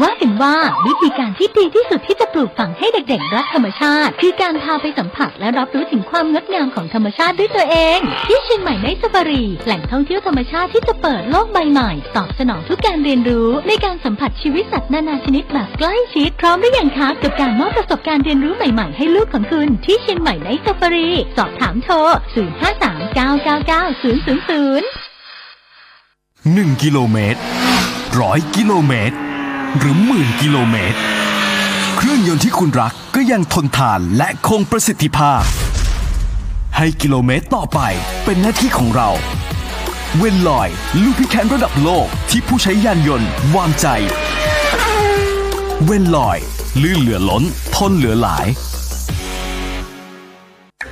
ว่ากันว่าวิธีการที่ดีที่สุดที่จะปลูกฝังให้เด็กๆรักธรรมชาติ คือการพาไปสัมผัสและรับรู้ถึงความงดงามของธรรมชาติด้วยตัวเอง ที่เชียงใหม่ในซาฟารี แหล่งท่องเที่ยวธรรมชาติที่จะเปิดโลกใบใหม่ ตอบสนองทุกการเรียนรู้ ในการสัมผัสชีวิตสัตว์นานาชนิดแบบใกล้ชิด พร้อมหรือยังคะกับการมอบประสบการณ์เรียนรู้ใหม่ๆ ให้ลูกของคุณที่เชียงใหม่ในซาฟารี สอบถามโทร 053 999 000 1กิโลเมตรร้อยกิโลเมตร หรือหมื่นกิโลเมตร เครื่องยนต์ที่คุณรักก็ยังทนทานและคงประสิทธิภาพ ให้กิโลเมตรต่อไปเป็นหน้าที่ของเรา เวนลอยลูพิแคนระดับโลกที่ผู้ใช้ยานยนต์วางใจ เวนลอยลื่นเหลือล้น ทนเหลือหลาย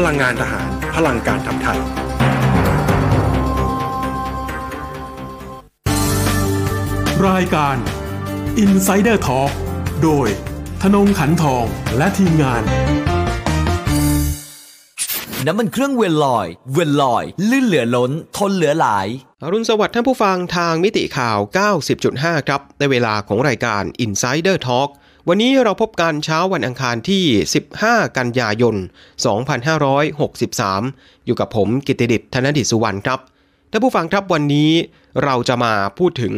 พลังงานทหาร พลังการทำไทย รายการ Insider Talk โดยธนงขันทองและทีมงาน น้ำมันเครื่องเวลลอย เวลลอย ลื่นเหลือล้น ทนเหลือหลายอรุณสวัสดิ์ท่านผู้ฟังทางมิติข่าว 90.5 ครับ ในเวลาของรายการ Insider Talk วันนี้เราพบกันเช้าวันอังคารที่ 15 กันยายน 2563 อยู่กับผมกิติดิษฐ์ธนดิษสุวรรณครับ ท่านผู้ฟังครับวันนี้เราจะมาพูดถึง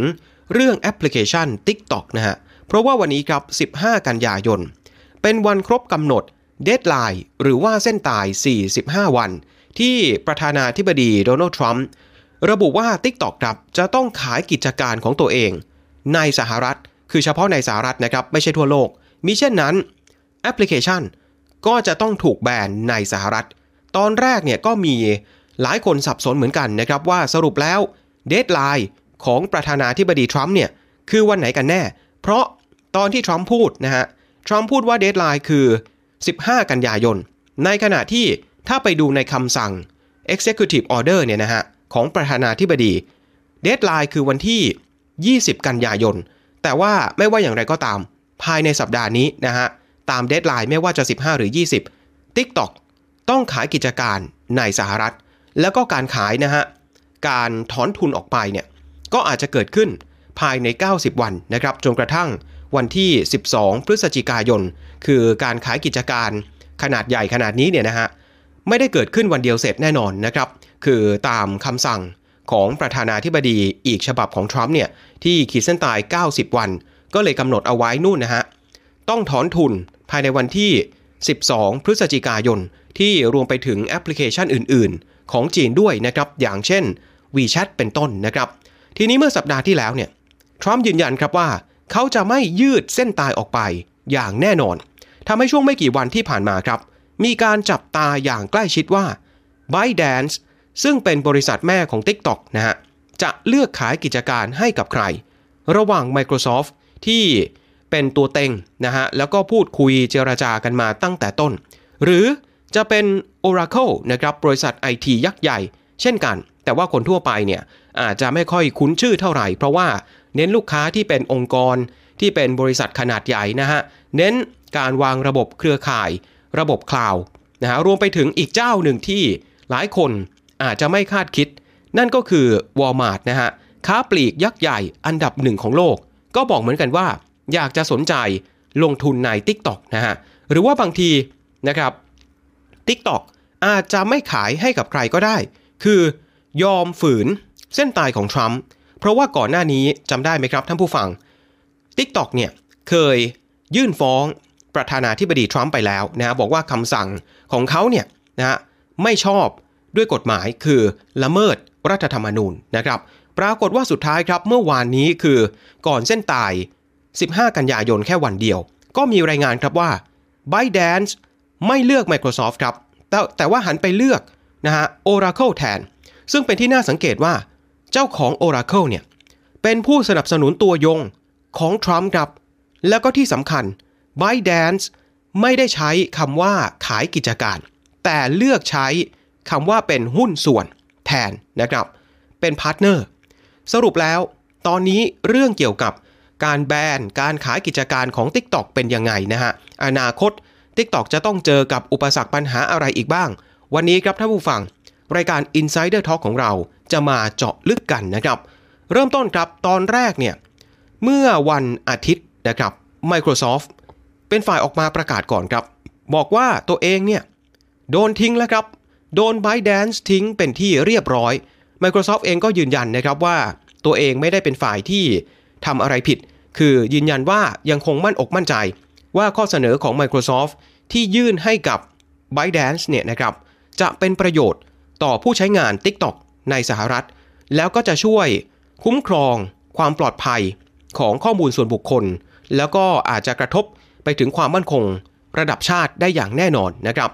เรื่องแอปพลิเคชัน TikTok นะฮะ เพราะว่าวันนี้ครับ 15 กันยายน เป็นวันครบกำหนด deadline หรือว่าเส้นตาย 45 วัน ที่ประธานาธิบดีโดนัลด์ทรัมป์ระบุว่า TikTok ครับจะต้องขายกิจการของตัวเอง ในสหรัฐ คือเฉพาะในสหรัฐนะครับไม่ใช่ทั่วโลก มิเช่นนั้นแอปพลิเคชันก็จะต้องถูกแบนในสหรัฐ ตอนแรกเนี่ยก็มีหลายคนสับสนเหมือนกันนะครับว่าสรุปแล้ว deadline ของประธานาธิบดีทรัมป์เนี่ยคือวันไหนกันแน่ เพราะตอนที่ทรัมป์พูดนะฮะทรัมป์พูดว่า deadline คือ 15 กันยายน ในขณะที่ถ้าไปดูในคำสั่ง Executive Order เนี่ยนะฮะของประธานาธิบดี deadline คือวันที่ 20 กันยายน แต่ว่าไม่ว่าอย่างไรก็ตาม ภายในสัปดาห์นี้นะฮะ ตาม deadline ไม่ว่าจะ 15 หรือ 20 TikTok ต้องขายกิจการในสหรัฐ แล้วก็การขายนะฮะ การถอนทุนออกไปเนี่ย ก็อาจจะเกิดขึ้นภายใน 90 วันนะครับ จนกระทั่งวันที่ 12 พฤศจิกายน คือการขายกิจการขนาดใหญ่ขนาดนี้เนี่ยนะฮะ ไม่ได้เกิดขึ้นวันเดียวเสร็จแน่นอนนะครับ คือตามคำสั่ง ของประธานาธิบดีอีกฉบับของทรัมป์เนี่ยที่ขีดเส้นตาย 90 วัน ก็เลยกำหนดเอาไว้นู่นนะฮะ ต้องถอนทุนภายในวันที่ 12 พฤศจิกายน ที่รวมไปถึงแอปพลิเคชันอื่น ๆ ของจีนด้วยนะครับ อย่างเช่น WeChat เป็นต้นนะครับ ทีนี้เมื่อสัปดาห์ที่แล้วเนี่ยทรัมป์ยืนยันครับว่า เขาจะไม่ยืดเส้นตายออกไปอย่างแน่นอนทำให้ช่วงไม่กี่วันที่ผ่านมาครับ มีการจับตาอย่างใกล้ชิดว่า ByteDance ซึ่งเป็นบริษัทแม่ของ TikTok นะฮะจะเลือกขายกิจการให้กับใคร ระหว่าง Microsoft ที่เป็นตัวเต็งนะฮะแล้วก็พูดคุยเจรจากันมาตั้งแต่ต้น หรือจะเป็น Oracle นะครับบริษัท IT ยักษ์ใหญ่ เช่นกัน แต่ว่าคนทั่วไปเนี่ยอาจจะไม่ค่อยคุ้นชื่อเท่าไหร่ เพราะว่าเน้นลูกค้าที่เป็นองค์กรที่เป็นบริษัทขนาดใหญ่นะฮะเน้นการวางระบบเครือข่าย ระบบคลาวด์นะฮะรวมไปถึงอีกเจ้าหนึ่งที่หลายคน อาจจะไม่คาดคิด นั่นก็คือ Walmart นะฮะ ค้าปลีกยักษ์ใหญ่อันดับหนึ่งของโลก ก็บอกเหมือนกันว่า อยากจะสนใจลงทุนใน TikTok นะฮะ หรือว่าบางทีนะครับ TikTok อาจจะไม่ขายให้กับใครก็ได้ คือยอมฝืนเส้นตายของทรัมป์เพราะว่าก่อนหน้านี้จำได้ไหมครับท่านผู้ฟัง TikTok เนี่ยเคยยื่นฟ้องประธานาธิบดีทรัมป์ไปแล้วนะบอกว่าคำสั่งของเขาเนี่ยนะฮะไม่ชอบ ด้วยกฎหมายคือละเมิดรัฐธรรมนูญนะครับ ปรากฏว่าสุดท้ายครับเมื่อวานนี้คือก่อนเส้นตาย 15 กันยายนแค่วันเดียว ก็มีรายงานครับว่า ByteDance ไม่เลือก Microsoft ครับ แต่แต่ว่าหันไปเลือกนะฮะ Oracle แทน ซึ่งเป็นที่น่าสังเกตว่า เจ้าของ Oracle เนี่ยเป็นผู้สนับสนุนตัวยงของทรัมป์ครับ แล้วก็ที่สำคัญ ByteDance ไม่ได้ใช้คำว่าขายกิจการ แต่เลือกใช้ คำว่าเป็นหุ้นส่วนแทนนะครับ เป็น partner สรุปแล้วตอนนี้เรื่องเกี่ยวกับการแบนการขายกิจการของ TikTok เป็นยังไงนะฮะ อนาคต TikTok จะต้องเจอกับอุปสรรคปัญหาอะไรอีกบ้าง วันนี้ครับท่านผู้ฟัง รายการ Insider Talk ของเราจะมาเจาะลึกกันนะครับ เริ่มต้นครับตอนแรกเนี่ยเมื่อวันอาทิตย์นะครับ Microsoft เป็นฝ่ายออกมาประกาศก่อนครับ บอกว่าตัวเองเนี่ยโดนทิ้งแล้วครับ โดน ByteDance ทิ้งเป็นที่เรียบร้อย Microsoft เองก็ยืนยันนะครับว่า ตัวเองไม่ได้เป็นฝ่ายที่ทำอะไรผิด คือยืนยันว่ายังคงมั่นอกมั่นใจ ว่าข้อเสนอของ Microsoft ที่ยื่นให้กับ ByteDance เนี่ยนะครับจะเป็นประโยชน์ต่อผู้ใช้งาน TikTok ในสหรัฐ แล้วก็จะช่วยคุ้มครองความปลอดภัยของข้อมูลส่วนบุคคล แล้วก็อาจจะกระทบไปถึงความมั่นคง ระดับชาติได้อย่างแน่นอนนะครับ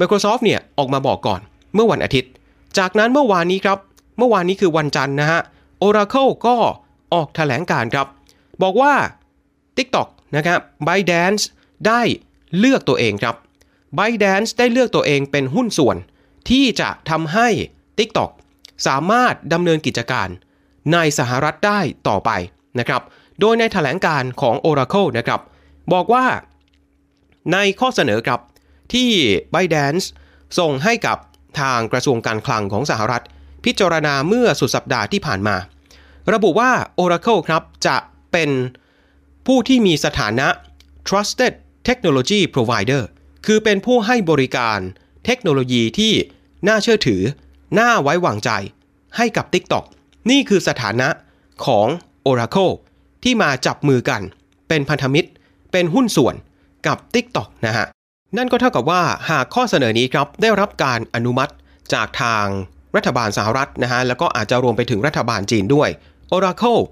Microsoft เนี่ยออกมาบอกก่อนเมื่อวันอาทิตย์ จากนั้นเมื่อวานนี้ครับ เมื่อวานนี้คือวันจันทร์นะฮะ Oracle ก็ออกแถลงการครับ บอกว่า TikTok นะครับ ByteDance ได้เลือกตัวเองครับ ByteDance ได้เลือกตัวเองเป็นหุ้นส่วน ที่จะทำให้ TikTok สามารถดำเนินกิจการในสหรัฐได้ต่อไปนะครับ โดยในแถลงการของ Oracle นะครับ บอกว่าในข้อเสนอครับ ที่ ByteDance ส่งให้กับทางกระทรวงการคลังของสหรัฐ พิจารณาเมื่อสุดสัปดาห์ที่ผ่านมา ระบุว่า Oracle ครับจะเป็นผู้ที่มีสถานะ trusted technology provider คือเป็นผู้ให้บริการเทคโนโลยีที่น่าเชื่อถือ น่าไว้วางใจ ให้กับ TikTok นี่คือสถานะของ Oracle ที่มาจับมือกัน เป็นพันธมิตร เป็นหุ้นส่วนกับ TikTok นะฮะ นั่นก็เท่ากับว่าหากข้อเสนอนี้ครับได้รับการอนุมัติจากทางรัฐบาลสหรัฐนะฮะแล้วก็อาจจะรวมไปถึงรัฐบาลจีนด้วย Oracle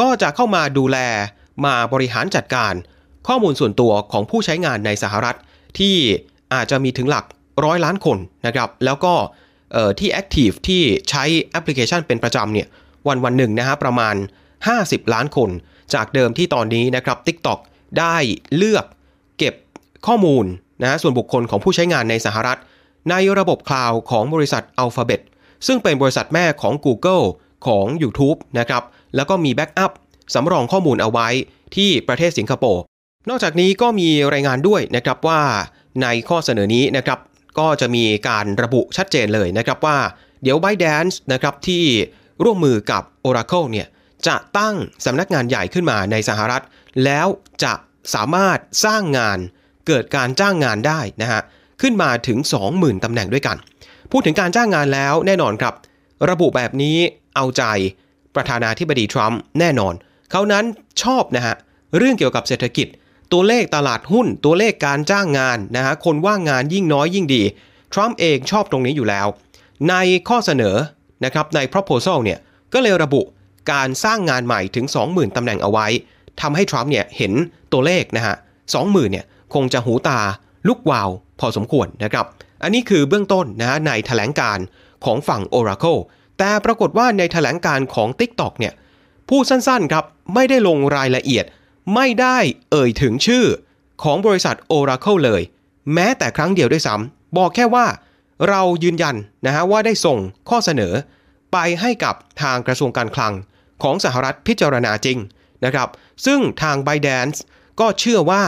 ก็จะเข้ามาดูแลมาบริหารจัดการ ข้อมูลส่วนตัวของผู้ใช้งานในสหรัฐ ที่อาจจะมีถึงหลักร้อยล้านคนนะครับแล้วก็ที่ Active ที่ใช้แอปพลิเคชันเป็นประจำเนี่ยวันวันหนึ่งนะฮะประมาณ 50 ล้านคน จากเดิมที่ตอนนี้นะครับ TikTok ได้เลือกเก็บข้อมูลนะส่วนบุคคลของผู้ใช้งานในสหรัฐ ในระบบคลาวด์ของบริษัท Alphabet ซึ่งเป็นบริษัทแม่ของ Google ของ YouTube นะครับแล้วก็มี backup สำรองข้อมูลเอาไว้ที่ประเทศสิงคโปร์นอกจากนี้ก็มีรายงานด้วยนะครับว่าในข้อเสนอนี้นะครับก็จะมีการระบุชัดเจนเลยนะครับว่าเดี๋ยว ByteDance นะครับที่ร่วมมือกับ Oracle เนี่ยจะตั้งสำนักงานใหญ่ขึ้นมาในสหรัฐ แล้วจะสามารถสร้างงาน เกิดการจ้างงานได้นะฮะขึ้นมาถึง 20,000 ตำแหน่งด้วยกัน พูดถึงการจ้างงานแล้วแน่นอนครับ ระบุแบบนี้เอาใจประธานาธิบดีทรัมป์แน่นอน เขานั้นชอบนะฮะเรื่องเกี่ยวกับเศรษฐกิจ ตัวเลขตลาดหุ้น ตัวเลขการจ้างงานนะฮะคนว่างงานยิ่งน้อยยิ่งดี ทรัมป์เองชอบตรงนี้อยู่แล้ว ในข้อเสนอนะครับใน proposal เนี่ยก็เลยระบุการสร้างงานใหม่ถึง 20,000 ตำแหน่งเอาไว้ทำให้ทรัมป์เนี่ยเห็นตัวเลขนะฮะ20,000เนี่ย คงจะหูตาลุกวาวพอสมควรนะครับ อันนี้คือเบื้องต้นนะในแถลงการของฝั่ง Oracle แต่ปรากฏว่าในแถลงการของ TikTok เนี่ยพูดสั้นๆครับไม่ได้ลงรายละเอียด ไม่ได้เอ่ยถึงชื่อของบริษัท Oracle เลย แม้แต่ครั้งเดียวด้วยซ้ำบอกแค่ว่าเรายืนยันนะฮะว่าได้ส่งข้อเสนอ ไปให้กับทางกระทรวงการคลังของสหรัฐพิจารณาจริงนะครับ ซึ่งทาง b บ d a n c e ก็เชื่อว่า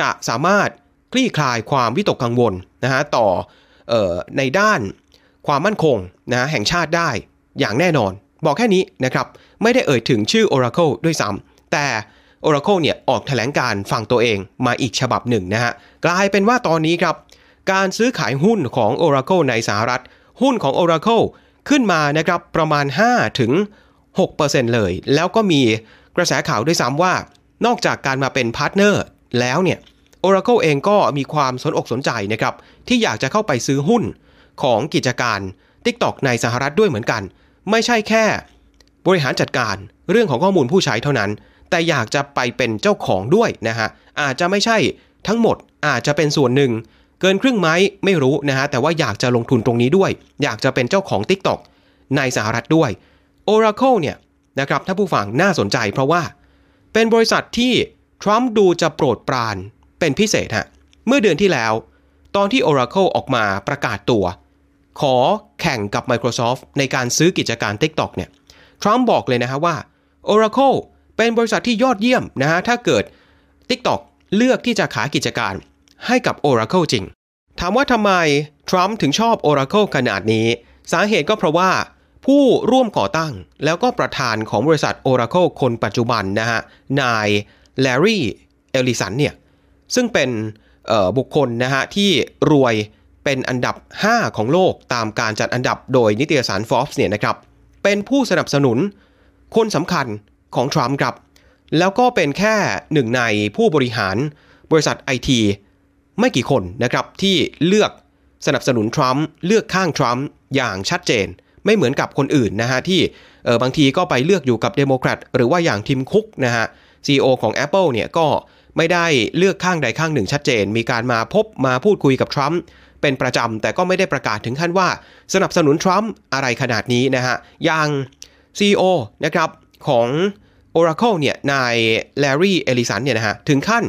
จะสามารถคลี่คลายความวิตกกังวลนะฮะต่อออในด้านความมั่นคงนะแห่งชาติได้อย่างแน่นอน บอกแค่นี้นะครับ ไม่ได้เอ่ยถึงชื่อ Oracle ด้วยซ้ำแต่ Oracle เนี่ยออกแถลงการฝั่งตัวเองมาอีกฉบับหนึ่งนะฮะกลายเป็นว่าตอนนี้ครับ การซื้อขายหุ้นของ Oracle ในสหรัฐ หุ้นของ Oracle ขึ้นมานะครับประมาณ 5 ถึง 6%เลย แล้วก็มีกระแสข่าวด้วยซ้ำว่า นอกจากการมาเป็น partner แล้วเนี่ย Oracle เองก็มีความสนอกสนใจนะครับ ที่อยากจะเข้าไปซื้อหุ้นของกิจการ TikTok ในสหรัฐด้วยเหมือนกัน ไม่ใช่แค่ บริหารจัดการเรื่องของข้อมูลผู้ใช้เท่านั้น แต่อยากจะไปเป็นเจ้าของด้วยนะฮะ อาจจะไม่ใช่ทั้งหมดอาจจะเป็นส่วนหนึ่ง เกินครึ่งไหมไม่รู้นะฮะ แต่ว่าอยากจะลงทุนตรงนี้ด้วย อยากจะเป็นเจ้าของ TikTok ในสหรัฐด้วย Oracle เนี่ยนะครับถ้าผู้ฟังน่าสนใจเพราะว่า เป็นบริษัทที่ ทรัมป์ดูจะโปรดปรานเป็นพิเศษฮะเมื่อเดือนที่แล้ว ตอนที่ Oracle ออกมาประกาศตัว ขอแข่งกับ Microsoft ในการซื้อกิจการ TikTok เนี่ยทรัมป์บอกเลยนะฮะว่า Oracle เป็นบริษัทที่ยอดเยี่ยมนะฮะถ้าเกิด TikTok เลือกที่จะขายกิจการให้กับ Oracle จริง ถามว่าทำไมทรัมป์ถึงชอบ Oracle ขนาดนี้ สาเหตุก็เพราะว่าผู้ร่วมก่อตั้งแล้วก็ประธานของบริษัท Oracle คนปัจจุบันนะฮะนาย แลรี่เอลิสันเนี่ยซึ่งเป็นบุคคลนะฮะที่รวยเป็นอันดับ 5 ของโลกตามการจัดอันดับโดยนิตยสาร Forbes เนี่ยนะครับเป็นผู้สนับสนุนคนสำคัญของทรัมป์ครับ แล้วก็เป็นแค่หนึ่งในผู้บริหารบริษัทไอทีไม่กี่คนนะครับที่เลือกสนับสนุนทรัมป์เลือกข้างทรัมป์อย่างชัดเจน ไม่เหมือนกับคนอื่นนะฮะที่บางทีก็ไปเลือกอยู่กับเดโมแครตหรือว่าอย่างทิมคุกนะฮะ CEO ของ Apple เนี่ยก็ไม่ได้เลือกข้างใดข้างหนึ่งชัดเจน มีการมาพบมาพูดคุยกับทรัมป์เป็นประจำ แต่ก็ไม่ได้ประกาศถึงขั้นว่า สนับสนุนทรัมป์อะไรขนาดนี้นะฮะ อย่าง CEO นะครับของ Oracle เนี่ยนายแลร์รี เอลลิสันเนี่ยนะฮะ ถึงขั้น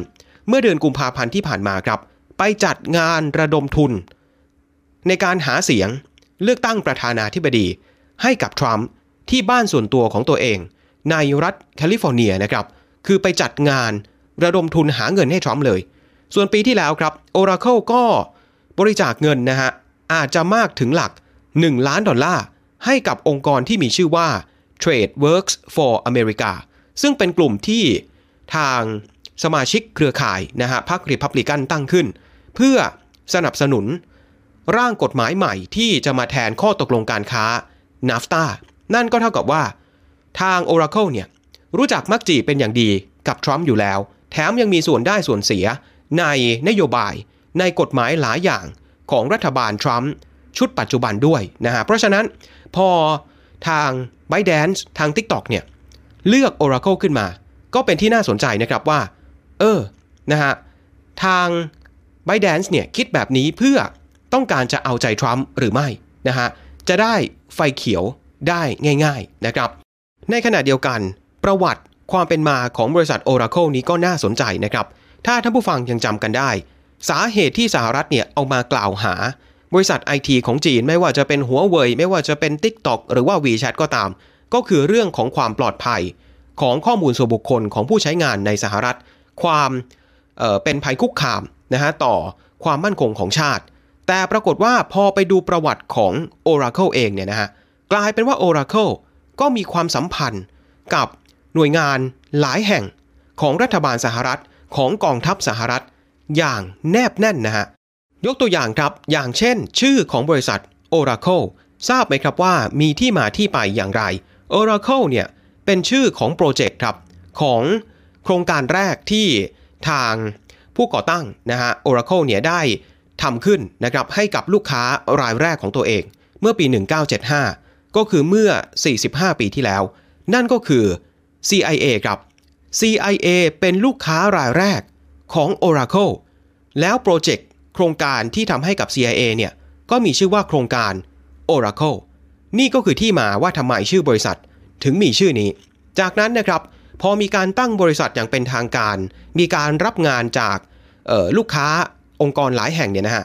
เมื่อเดือนกุมภาพันธ์ที่ผ่านมาครับ ไปจัดงานระดมทุน ในการหาเสียงเลือกตั้งประธานาธิบดี ให้กับทรัมป์ที่บ้านส่วนตัวของตัวเองในรัฐแคลิฟอร์เนียนะครับ คือไปจัดงาน ระดมทุนหาเงินให้ทรัมป์เลย ส่วนปีที่แล้วครับ Oracle ก็บริจาคเงินนะฮะ อาจจะมากถึงหลัก 1 ล้านดอลลาร์ ให้กับองค์กรที่มีชื่อว่า Trade Works for America ซึ่งเป็นกลุ่มที่ทางสมาชิกเครือข่ายนะฮะพรรคริพับลิกันตั้งขึ้น เพื่อสนับสนุน ร่างกฎหมายใหม่ที่จะมาแทนข้อตกลงการค้า NAFTA นั่นก็เท่ากับว่า ทาง Oracle เนี่ย รู้จักมักจีเป็นอย่างดีกับทรัมป์อยู่แล้ว แถมยังมีส่วนได้ส่วนเสีย ในนโยบาย ในกฎหมายหลายอย่างของรัฐบาลทรัมป์ชุดปัจจุบันด้วยนะฮะเพราะฉะนั้นพอทาง b y d a n c e ทาง TikTok เนี่ยเลือก Oracle ขึ้นมา ก็เป็นที่น่าสนใจนะครับว่า เออนะฮะทาง b y d a n c e เนี่ยคิดแบบนี้เพื่อต้องการจะเอาใจทรัมป์หรือไม่นะฮะจะได้ไฟเขียวได้ง่าย ๆนะครับ ในขณะเดียวกัน ประวัติความเป็นมาของบริษัท Oracle นี้ก็น่าสนใจนะครับ ถ้าท่านผู้ฟังยังจำกันได้ สาเหตุที่สหรัฐเนี่ยเอามากล่าวหา บริษัทไอทีของจีนไม่ว่าจะเป็นหัวเว่ยไม่ว่าจะเป็น TikTok หรือว่า WeChat ก็ตาม ก็คือเรื่องของความปลอดภัย ของข้อมูลส่วนบุคคลของผู้ใช้งานในสหรัฐ ความเเป็นภัยคุกคามนะฮะต่อความมั่นคงของชาติ แต่ปรากฏว่าพอไปดูประวัติของ Oracle เองเนี่ยนะฮะกลายเป็นว่า Oracle ก็มีความสัมพันธ์กับ หน่วยงานหลายแห่งของรัฐบาลสหรัฐของกองทัพสหรัฐ อย่างแนบแน่นนะฮะ ยกตัวอย่างครับ อย่างเช่น ชื่อของบริษัท Oracle ทราบไหมครับว่ามีที่มาที่ไปอย่างไร Oracle เนี่ยเป็นชื่อของโปรเจกต์ครับ ของโครงการแรกที่ทางผู้ก่อตั้งนะฮะ Oracle เนี่ยได้ทำขึ้นนะครับให้กับลูกค้ารายแรกของตัวเอง เมื่อปี 1975 ก็คือเมื่อ 45 ปีที่แล้ว นั่นก็คือ CIA ครับ CIA เป็นลูกค้ารายแรกของ Oracle แล้วโปรเจกต์โครงการที่ทำให้กับ CIA เนี่ยก็มีชื่อว่าโครงการ Oracle นี่ก็คือที่มาว่าทำไมชื่อบริษัทถึงมีชื่อนี้ จากนั้นนะครับพอมีการตั้งบริษัทอย่างเป็นทางการ มีการรับงานจากลูกค้าองค์กรหลายแห่งเนี่ยนะฮะ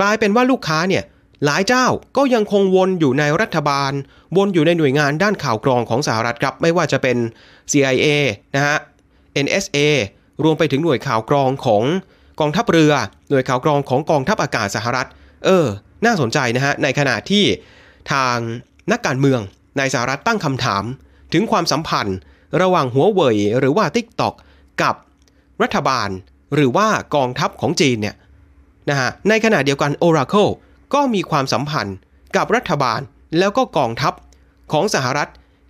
กลายเป็นว่าลูกค้าเนี่ย หลายเจ้าก็ยังคงวนอยู่ในรัฐบาล วนอยู่ในหน่วยงานด้านข่าวกรองของสหรัฐครับ ไม่ว่าจะเป็น CIA นะฮะ NSA รวมไปถึงหน่วยข่าวกรองของกองทัพเรือ หน่วยข่าวกรองของกองทัพอากาศสหรัฐ เออ น่าสนใจนะฮะ ในขณะที่ทางนักการเมืองในสหรัฐตั้งคำถาม ถึงความสัมพันธ์ ระหว่างหัวเว่ยหรือว่า TikTok กับรัฐบาล หรือว่ากองทัพของจีนเนี่ยนะฮะ ในขณะเดียวกัน Oracle ก็มีความสัมพันธ์กับรัฐบาลแล้วก็กองทัพของสหรัฐ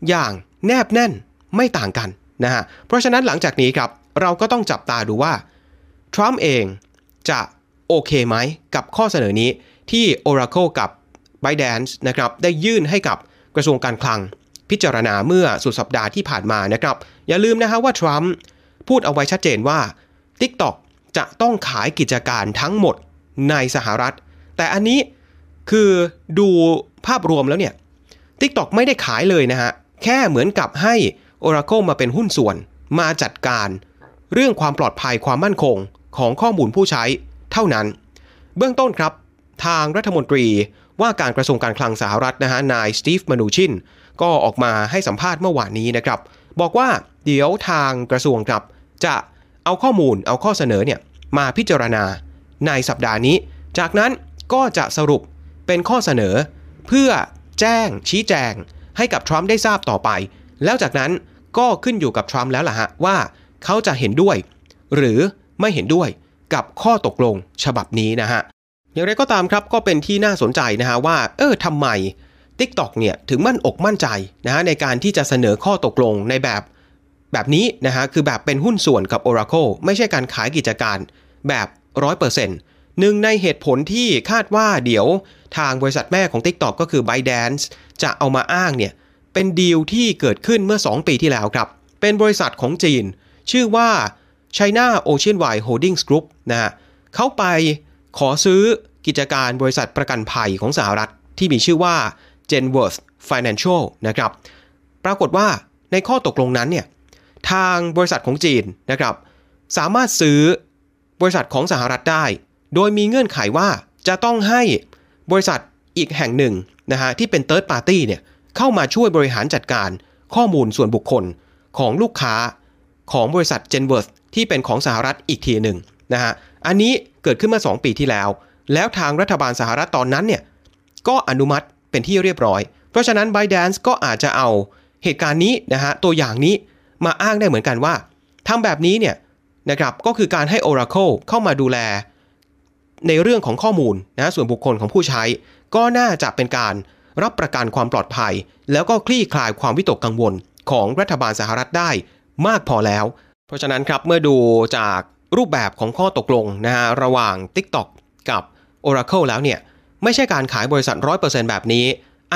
อย่างแนบแน่นไม่ต่างกันนะฮะ เพราะฉะนั้นหลังจากนี้ครับ เราก็ต้องจับตาดูว่า ทรัมป์เองจะโอเคไหมกับข้อเสนอนี้ที่ Oracle กับ b y d a n c e นะครับได้ยื่นให้กับกระทรวงการคลัง พิจารณาเมื่อสุดสัปดาห์ที่ผ่านมานะครับ อย่าลืมนะฮะว่าทรัมป์พูดเอาไว้ชัดเจนว่า TikTok จะต้องขายกิจการทั้งหมดในสหรัฐ แต่อันนี้คือดูภาพรวมแล้วเนี่ย TikTok ไม่ได้ขายเลยนะฮะ แค่เหมือนกับให้ Oracle มาเป็นหุ้นส่วน มาจัดการเรื่องความปลอดภัยความมั่นคงของข้อมูลผู้ใช้เท่านั้น เบื้องต้นครับ ทางรัฐมนตรีว่าการกระทรวงการคลังสหรัฐนะฮะนายสตีฟมานูชินก็ออกมาให้สัมภาษณ์เมื่อวานนี้นะครับ บอกว่าเดี๋ยวทางกระทรวงครับ จะเอาข้อมูลเอาข้อเสนอเนี่ยมาพิจารณาในสัปดาห์นี้ จากนั้น ก็จะสรุปเป็นข้อเสนอ เพื่อแจ้งชี้แจง ให้กับทรัมป์ได้ทราบต่อไป แล้วจากนั้นก็ขึ้นอยู่กับทรัมป์แล้วล่ะฮะว่าเขาจะเห็นด้วย หรือไม่เห็นด้วยกับข้อตกลงฉบับนี้นะฮะอย่างไรก็ตามครับก็เป็นที่น่าสนใจนะฮะว่า เออทำไม TikTok เนี่ยถึงมั่นอกมั่นใจนะฮะในการที่จะเสนอข้อตกลงในแบบแบบนี้นะฮะคือแบบเป็นหุ้นส่วนกับ Oracle ไม่ใช่การขายกิจการแบบ 100% หนึ่งในเหตุผลที่คาดว่าเดี๋ยวทางบริษัทแม่ของ TikTok ก็คือ ByteDance จะเอามาอ้างเนี่ย เป็นดีลที่เกิดขึ้นเมื่อ 2 ปีที่แล้วครับ เป็นบริษัทของจีน ชื่อว่า China Ocean Wide Holdings Group นะฮะเขาไปขอซื้อกิจการบริษัทประกันภัยของสหรัฐที่มีชื่อว่า Genworth Financial นะครับ ปรากฏว่าในข้อตกลงนั้นเนี่ยทางบริษัทของจีนนะครับ สามารถซื้อบริษัทของสหรัฐได้ โดยมีเงื่อนไขว่าจะต้องให้บริษัทอีกแห่งหนึ่งนะฮะที่เป็น Third Party เนี่ยเข้ามาช่วยบริหารจัดการข้อมูลส่วนบุคคลของลูกค้าของบริษัท Genworth ที่เป็นของสหรัฐอีกทีหนึ่งนะฮะอันนี้เกิดขึ้นมา 2 ปีที่แล้ว แล้วทางรัฐบาลสหรัฐตอนนั้นเนี่ยก็อนุมัติเป็นที่เรียบร้อย เพราะฉะนั้น b y d a n c e ก็อาจจะเอาเหตุการณ์นี้นะฮะตัวอย่างนี้มาอ้างได้เหมือนกันว่าทำแบบนี้เนี่ยนะครับก็คือการให้ Oracle เข้ามาดูแล ในเรื่องของข้อมูลนะส่วนบุคคลของผู้ใช้ ก็น่าจะเป็นการรับประกันความปลอดภัย แล้วก็คลี่คลายความวิตกกังวลของรัฐบาลสหรัฐได้มากพอแล้ว เพราะฉะนั้นครับเมื่อดูจากรูปแบบของข้อตกลงนะฮะระหว่าง TikTok กับ Oracle แล้วเนี่ยไม่ใช่การขายบริษัท 100%แบบนี้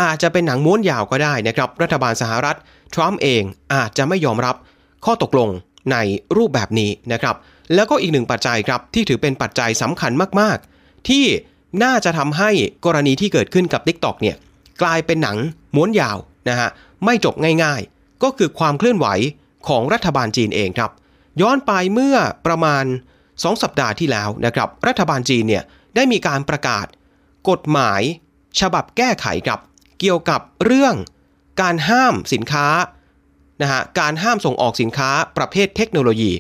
อาจจะเป็นหนังม้วนยาวก็ได้นะครับ รัฐบาลสหรัฐ ทรัมป์เองอาจจะไม่ยอมรับข้อตกลง ในรูปแบบนี้นะครับ แล้วก็อีกหนึ่งปัจจัยครับที่ถือเป็นปัจจัยสำคัญมากๆ ที่น่าจะทำให้กรณีที่เกิดขึ้นกับ TikTok เนี่ยกลายเป็นหนังม้วนยาวนะฮะไม่จบง่ายๆ ก็คือความเคลื่อนไหวของรัฐบาลจีนเองครับ ย้อนไปเมื่อประมาณ 2 สัปดาห์ที่แล้วนะครับ รัฐบาลจีนเนี่ยได้มีการประกาศ กฎหมาย ฉบับแก้ไขครับ เกี่ยวกับเรื่อง การห้ามสินค้า นะฮะการห้ามส่งออกสินค้าประเภทเทคโนโลยี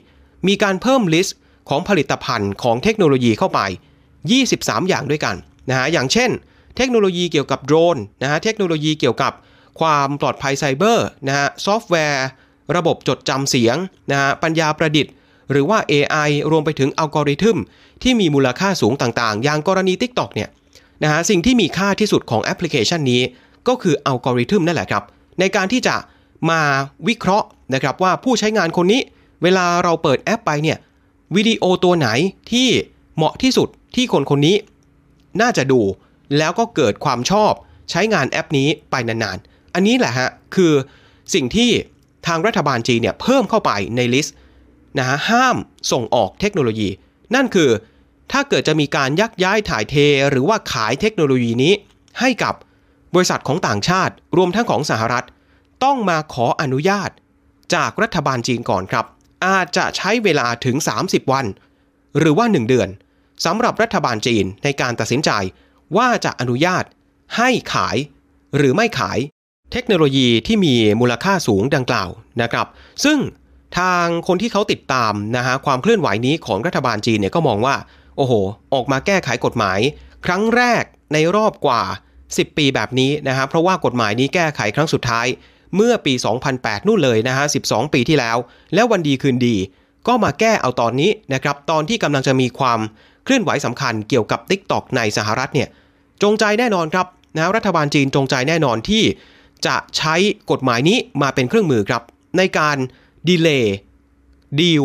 มีการเพิ่ม list ของผลิตภัณฑ์ของเทคโนโลยีเข้าไป 23 อย่างด้วยกันนะฮะอย่างเช่น เทคโนโลยีเกี่ยวกับโดรนนะฮะเทคโนโลยีเกี่ยวกับความปลอดภัยไซเบอร์นะฮะซอฟต์แวร์ ระบบจดจำเสียงนะฮะปัญญาประดิษฐ์ หรือว่า AI รวมไปถึงอัลกอริทึมที่มีมูลค่าสูงต่างๆ อย่างกรณี TikTok เนี่ยนะฮะสิ่งที่มีค่าที่สุดของแอปพลิเคชันนี้ ก็คืออัลกอริทึมนั่นแหละครับ ในการที่จะ มาวิเคราะห์นะครับว่าผู้ใช้งานคนนี้ เวลาเราเปิดแอปไปเนี่ยวิดีโอตัวไหนที่เหมาะที่สุดที่คนคนนี้ น่าจะดูแล้วก็เกิดความชอบใช้งานแอปนี้ไปนานๆ อันนี้แหละฮะคือสิ่งที่ทางรัฐบาลจีนเนี่ยเพิ่มเข้าไปใน list นะฮะห้ามส่งออกเทคโนโลยี นั่นคือถ้าเกิดจะมีการยักย้ายถ่ายเท หรือว่าขายเทคโนโลยีนี้ให้กับบริษัทของต่างชาติ รวมทั้งของสหรัฐ ต้องมาขออนุญาตจากรัฐบาลจีนก่อนครับ อาจจะใช้เวลาถึง 30 วัน หรือว่า 1 เดือนสำหรับรัฐบาลจีนในการตัดสินใจว่าจะอนุญาตให้ขาย หรือไม่ขายเทคโนโลยีที่มีมูลค่าสูงดังกล่าวนะครับ ซึ่งทางคนที่เขาติดตามนะฮะความเคลื่อนไหวนี้ของรัฐบาลจีนเนี่ยก็มองว่า โอ้โห ออกมาแก้ไขกฎหมาย ครั้งแรกในรอบกว่า 10 ปีแบบนี้นะฮะเพราะว่ากฎหมายนี้แก้ไขครั้งสุดท้าย เมื่อปี 2008 นู่นเลยนะฮะ 12 ปีที่แล้ว แล้ววันดีคืนดี ก็มาแก้เอาตอนนี้นะครับ ตอนที่กำลังจะมีความเคลื่อนไหวสำคัญเกี่ยวกับ TikTok ในสหรัฐเนี่ย จงใจแน่นอนครับนะรัฐบาลจีนจงใจแน่นอนที่จะใช้กฎหมายนี้มาเป็นเครื่องมือครับ ในการดีเลย์ดีล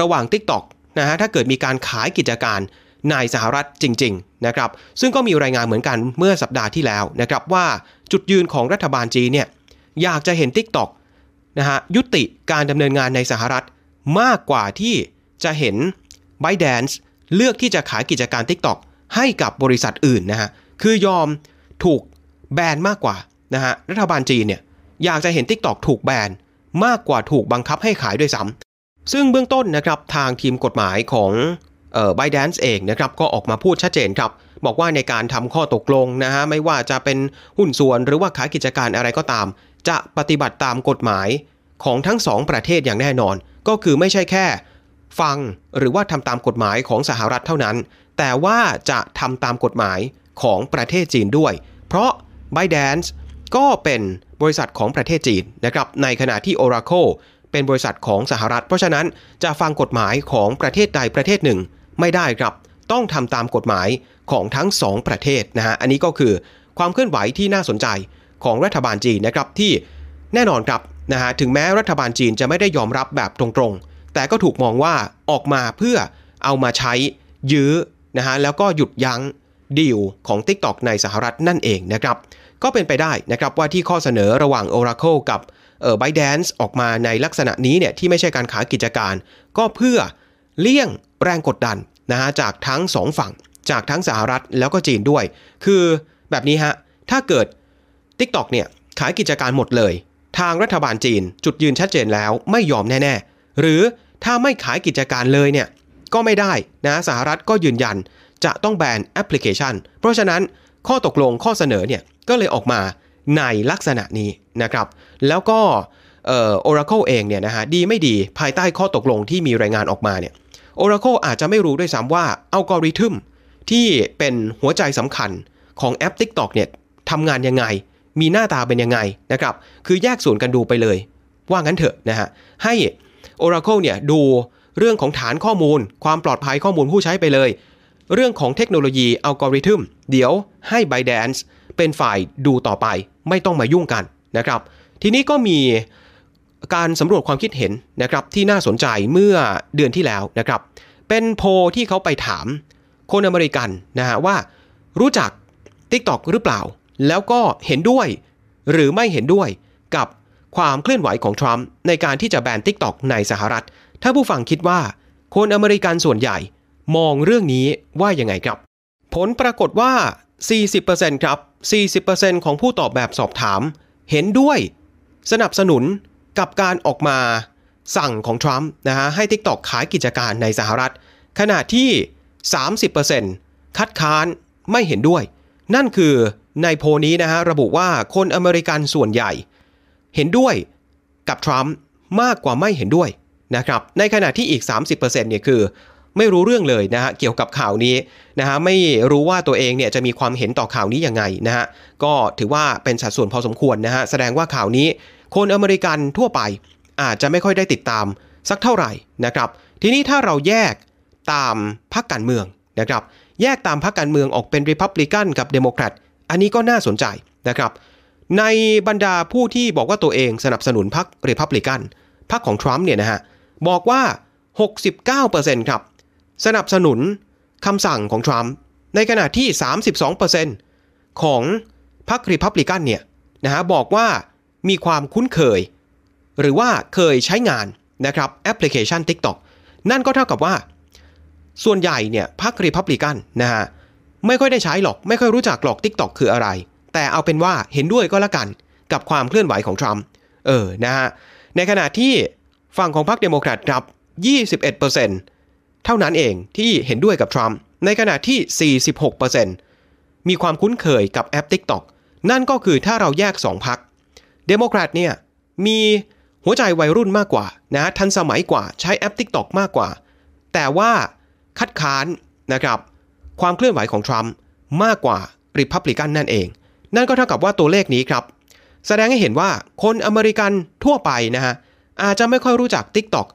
ระหว่าง TikTok นะฮะถ้าเกิดมีการขายกิจการในสหรัฐจริง ๆ นะครับ ซึ่งก็มีรายงานเหมือนกันเมื่อสัปดาห์ที่แล้วนะครับว่าจุดยืนของรัฐบาลจีนเนี่ย อยากจะเห็น TikTok นะฮะยุติการดำเนินงานในสหรัฐมากกว่าที่จะเห็น b y d a n c e เลือกที่จะขายกิจการ TikTok ให้กับบริษัทอื่นนะฮะคือยอมถูกแบนมากกว่านะฮะรัฐบาลจีนเนี่ยอยากจะเห็น TikTok ถูกแบนมากกว่าถูกบังคับให้ขายด้วยซ้ำซึ่งเบื้องต้นนะครับทางทีมกฎหมายของเอ่อ b y d a n c e เองนะครับก็ออกมาพูดชัดเจนครับ บอกว่าในการทำข้อตกลงนะฮะไม่ว่าจะเป็นหุ้นส่วนหรือว่าขายกิจการอะไรก็ตาม จะปฏิบัติตามกฎหมายของทั้งสองประเทศอย่างแน่นอน ก็คือไม่ใช่แค่ ฟังหรือว่าทำตามกฎหมายของสหรัฐเท่านั้น แต่ว่าจะทำตามกฎหมายของประเทศจีนด้วย เพราะ b y d a n c e ก็เป็นบริษัทของประเทศจีนนะครับในขณะที่ Oracle เป็นบริษัทของสหรัฐ เพราะฉะนั้นจะฟังกฎหมายของประเทศใดประเทศหนึ่ง ไม่ได้ครับ ต้องทำตามกฎหมายของทั้งสองประเทศนะฮะอันนี้ก็คือความเคลื่อนไหวที่น่าสนใจ ของรัฐบาลจีนนะครับที่แน่นอนครับนะฮะถึงแม้รัฐบาลจีนจะไม่ได้ยอมรับแบบตรงๆ แต่ก็ถูกมองว่าออกมาเพื่อเอามาใช้ยื้อนะฮะแล้วก็หยุดยั้งดีลของ TikTok ในสหรัฐนั่นเองนะครับก็เป็นไปได้นะครับว่าที่ข้อเสนอระหว่าง Oracle กับเออ ByteDance ออกมาในลักษณะนี้เนี่ยที่ไม่ใช่การขายกิจการ ก็เพื่อเลี่ยงแรงกดดันนะฮะจากทั้งสองฝั่ง จากทั้งสหรัฐแล้วก็จีนด้วย คือแบบนี้ฮะถ้าเกิด TikTok เนี่ยขายกิจการหมดเลย ทางรัฐบาลจีนจุดยืนชัดเจนแล้วไม่ยอมแน่ ๆ หรือถ้าไม่ขายกิจการเลยเนี่ยก็ไม่ได้นะสหรัฐก็ยืนยันจะต้องแบนแอปพลิเคชัน เพราะฉะนั้นข้อตกลงข้อเสนอเนี่ยก็เลยออกมาในลักษณะนี้นะครับ แล้วก็เออ Oracle เองเนี่ยนะฮะดีไม่ดีภายใต้ข้อตกลงที่มีรายงานออกมาเนี่ย Oracle อาจจะไม่รู้ด้วยซ้ำว่าอัลกอริทึมที่เป็นหัวใจสำคัญของแอป TikTok เนี่ยทำงานยังไง มีหน้าตาเป็นยังไงนะครับ คือแยกส่วนกันดูไปเลย ว่างั้นเถอะนะฮะ ให้ Oracle เนี่ยดูเรื่องของฐานข้อมูล ความปลอดภัยข้อมูลผู้ใช้ไปเลย เรื่องของเทคโนโลยีอัลกอริทึมเดี๋ยวให้ ByteDance เป็นฝ่ายดูต่อไป ไม่ต้องมายุ่งกันนะครับ ทีนี้ก็มีการสำรวจความคิดเห็นนะครับที่น่าสนใจเมื่อเดือนที่แล้วนะครับ เป็นโพลที่เขาไปถามคนอเมริกันนะฮะว่ารู้จัก TikTok หรือเปล่า แล้วก็เห็นด้วยหรือไม่เห็นด้วยกับความเคลื่อนไหวของทรัมป์ในการที่จะแบน TikTok ในสหรัฐ ถ้าผู้ฟังคิดว่า คนอเมริกันส่วนใหญ่ มองเรื่องนี้ว่ายังไงครับ ผลปรากฏว่า 40%ครับ 40%ของผู้ตอบแบบสอบถาม เห็นด้วย สนับสนุนกับการออกมาสั่งของทรัมป์นะฮะให้ TikTok ขายกิจการในสหรัฐ ขณะที่ 30%คัดค้านไม่เห็นด้วย นั่นคือ ในโพนี้นะฮะระบุว่าคนอเมริกันส่วนใหญ่ เห็นด้วยกับทรัมป์มากกว่าไม่เห็นด้วยนะครับ ในขณะที่อีก 30%เนี่ยคือ ไม่รู้เรื่องเลยนะฮะเกี่ยวกับข่าวนี้นะฮะไม่รู้ว่าตัวเองเนี่ยจะมีความเห็นต่อข่าวนี้ยังไงนะฮะก็ถือว่าเป็นสัดส่วนพอสมควรนะฮะแสดงว่าข่าวนี้ คนอเมริกันทั่วไปอาจจะไม่ค่อยได้ติดตามสักเท่าไหร่นะครับ ทีนี้ถ้าเราแยกตามพรรคการเมืองนะครับ แยกตามพรรคการเมืองออกเป็นริพับลิกันกับเดโมแครต อันนี้ก็น่าสนใจนะครับ ในบรรดาผู้ที่บอกว่าตัวเองสนับสนุนพรรคริพับลิกันพรรคของทรัมป์เนี่ยนะฮะบอกว่า 69%ครับ สนับสนุนคำสั่งของทรัมป์ในขณะที่ 32%ของพรรคริพับลิกันเนี่ยนะฮะบอกว่ามีความคุ้นเคย หรือว่าเคยใช้งานนะครับแอปพลิเคชัน TikTok นั่นก็เท่ากับว่า ส่วนใหญ่เนี่ยพรรคริพับลิกันนะฮะ ไม่ค่อยได้ใช้หรอก ไม่ค่อยรู้จักหรอก TikTok คืออะไร แต่เอาเป็นว่าเห็นด้วยก็แล้วกัน กับความเคลื่อนไหวของทรัมป์เออนะฮะในขณะที่ฝั่งของพรรคเดโมแครตครับ 21%เท่านั้นเองที่เห็นด้วยกับทรัมป์ในขณะที่ 46%มีความคุ้นเคยกับแอป TikTok นั่นก็คือถ้าเราแยก 2พรรคเดโมแครตเนี่ยมีหัวใจวัยรุ่นมากกว่านะทันสมัยกว่าใช้แอป TikTok มากกว่า แต่ว่าคัดค้านนะครับ ความเคลื่อนไหวของทรัมป์มากกว่าริพับลิกันนั่นเอง นั่นก็เท่ากับว่าตัวเลขนี้ครับ แสดงให้เห็นว่าคนอเมริกันทั่วไปนะฮะอาจจะไม่ค่อยรู้จัก TikTok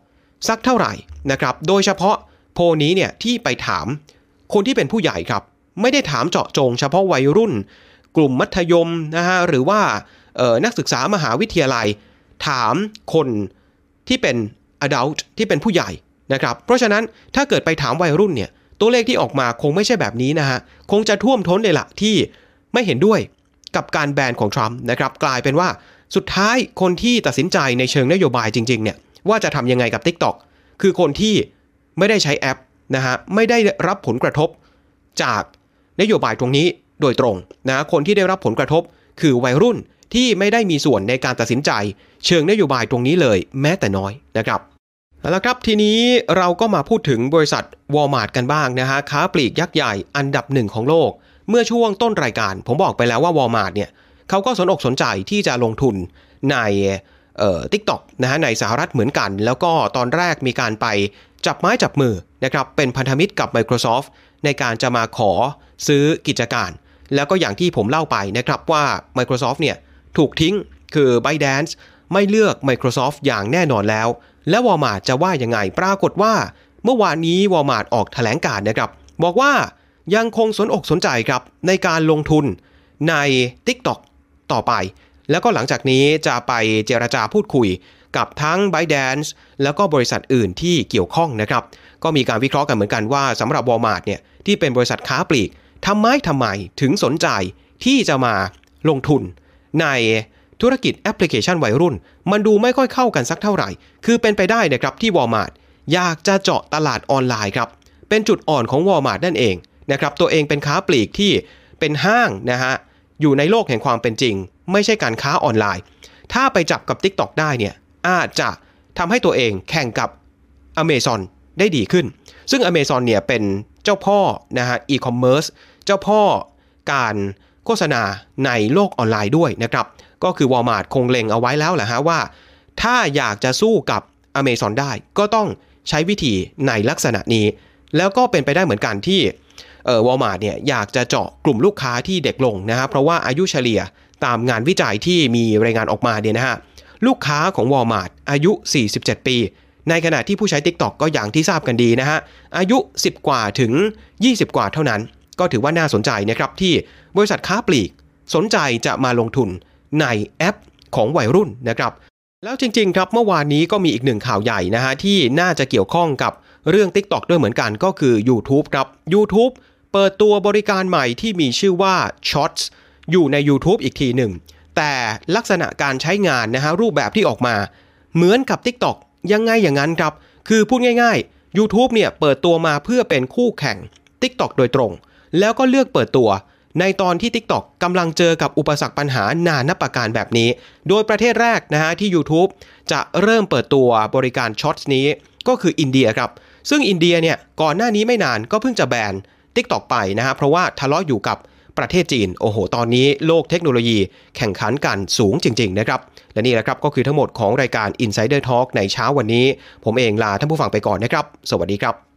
สักเท่าไหร่นะครับ โดยเฉพาะโพนี้เนี่ยที่ไปถาม คนที่เป็นผู้ใหญ่ครับ ไม่ได้ถามเจาะจง เฉพาะวัยรุ่น กลุ่มมัธยมนะฮะหรือว่านักศึกษามหาวิทยาลัย ถามคนที่เป็น adult ที่เป็นผู้ใหญ่นะครับ เพราะฉะนั้นถ้าเกิดไปถามวัยรุ่นเนี่ย ตัวเลขที่ออกมาคงไม่ใช่แบบนี้นะฮะ คงจะท่วมท้นเลยละที่ไม่เห็นด้วยกับการแบนของทรัมป์นะครับ กลายเป็นว่าสุดท้ายคนที่ตัดสินใจในเชิงนโยบายจริงๆเนี่ยว่าจะทำยังไงกับ TikTok คือคนที่ไม่ได้ใช้แอปนะฮะไม่ได้รับผลกระทบจากนโยบายตรงนี้โดยตรงนะคนที่ได้รับผลกระทบคือวัยรุ่นที่ไม่ได้มีส่วนในการตัดสินใจ เชิงนโยบายตรงนี้เลยแม้แต่น้อยนะครับ เอาละครับทีนี้เราก็มาพูดถึงบริษัทวอลมาร์ทกันบ้างนะฮะค้าปลีกยักษ์ใหญ่อันดับหนึ่งของโลก เมื่อช่วงต้นรายการ ผมบอกไปแล้วว่าวอลมาร์ทเนี่ยเขาก็สนอกสนใจที่จะลงทุนใน TikTok นะฮะในสหรัฐเหมือนกัน แล้วก็ตอนแรกมีการไปจับไม้จับมือนะครับเป็นพันธมิตรกับ Microsoft ในการจะมาขอซื้อกิจการ แล้วก็อย่างที่ผมเล่าไปนะครับว่า Microsoft เนี่ยถูกทิ้งคือ ByteDance ไม่เลือก Microsoft อย่างแน่นอนแล้ว และ Walmart จะว่ายังไงปรากฏว่า เมื่อวานนี้ Walmart ออกแถลงการนะครับบอกว่ายังคงสนอกสนใจครับในการลงทุนใน TikTok ต่อไป แล้วก็หลังจากนี้จะไปเจรจาพูดคุยกับทั้ง ByteDance แล้วก็บริษัทอื่นที่เกี่ยวข้องนะครับ ก็มีการวิเคราะห์กันเหมือนกันว่าสำหรับ Walmart เนี่ยที่เป็นบริษัทค้าปลีกทำไมทำไมถึงสนใจที่จะมาลงทุนใน ธุรกิจแอปพลิเคชันวัยรุ่น มันดูไม่ค่อยเข้ากันสักเท่าไหร่ คือเป็นไปได้นะครับที่ Walmart อยากจะเจาะตลาดออนไลน์ครับเป็นจุดอ่อนของ Walmart นั่นเองนะครับตัวเองเป็นค้าปลีกที่เป็นห้างนะฮะอยู่ในโลกแห่งความเป็นจริง ไม่ใช่การค้าออนไลน์ ถ้าไปจับกับ TikTok ได้เนี่ยอาจจะทำให้ตัวเองแข่งกับ Amazon ได้ดีขึ้น ซึ่ง Amazon เนี่ยเป็นเจ้าพ่อนะฮะอีคอมเมิร์ซเจ้าพ่อการโฆษณาในโลกออนไลน์ด้วยนะครับ ก็คือ Walmart คงเล็งเอาไว้แล้วแหละฮะว่า ถ้าอยากจะสู้กับ Amazon ได้ก็ต้องใช้วิธีในลักษณะนี้ แล้วก็เป็นไปได้เหมือนกันที่เออวอลมาร์ทเนี่ยอยากจะเจาะกลุ่มลูกค้าที่เด็กลงนะฮะเพราะว่าอายุเฉลี่ยตามงานวิจัยที่มีรายงานออกมาเนี่ยนะฮะลูกค้าของวอลมาร์อายุ 47 ปี ในขณะที่ผู้ใช้ TikTok ก็อย่างที่ทราบกันดีนะฮะอายุ 10 กว่าถึง 20 กว่าเท่านั้น ก็ถือว่าน่าสนใจนะครับที่บริษัทค้าปลีกสนใจจะมาลงทุน ในแอปของวัยรุ่นนะครับ แล้วจริง ๆ ครับเมื่อวานนี้ก็มีอีกหนึ่งข่าวใหญ่นะฮะที่น่าจะเกี่ยวข้องกับเรื่อง TikTok ด้วยเหมือนกันก็คือ YouTube ครับ YouTube เปิดตัวบริการใหม่ที่มีชื่อว่า Shots อยู่ใน YouTube อีกทีหนึ่ง แต่ลักษณะการใช้งานนะฮะรูปแบบที่ออกมา เหมือนกับ TikTok ยังไงอย่างนั้นครับ คือพูดง่าย ๆ YouTube เนี่ยเปิดตัวมาเพื่อเป็นคู่แข่ง TikTok โดยตรง แล้วก็เลือกเปิดตัว ในตอนที่ TikTok กำลังเจอกับอุปสรรคปัญหานานับประการแบบนี้ โดยประเทศแรกนะฮะที่ YouTube จะเริ่มเปิดตัวบริการช็อตนี้ก็คืออินเดียครับ ซึ่งอินเดียเนี่ยก่อนหน้านี้ไม่นานก็เพิ่งจะแบน TikTok ไปนะฮะเพราะว่าทะเลาะอยู่กับประเทศจีน โอ้โห ตอนนี้โลกเทคโนโลยีแข่งขันกันสูงจริง ๆ นะครับ และนี่แหละครับก็คือทั้งหมดของรายการ Insider Talk ในเช้าวันนี้ ผมเองลาท่านผู้ฟังไปก่อนนะครับ สวัสดีครับ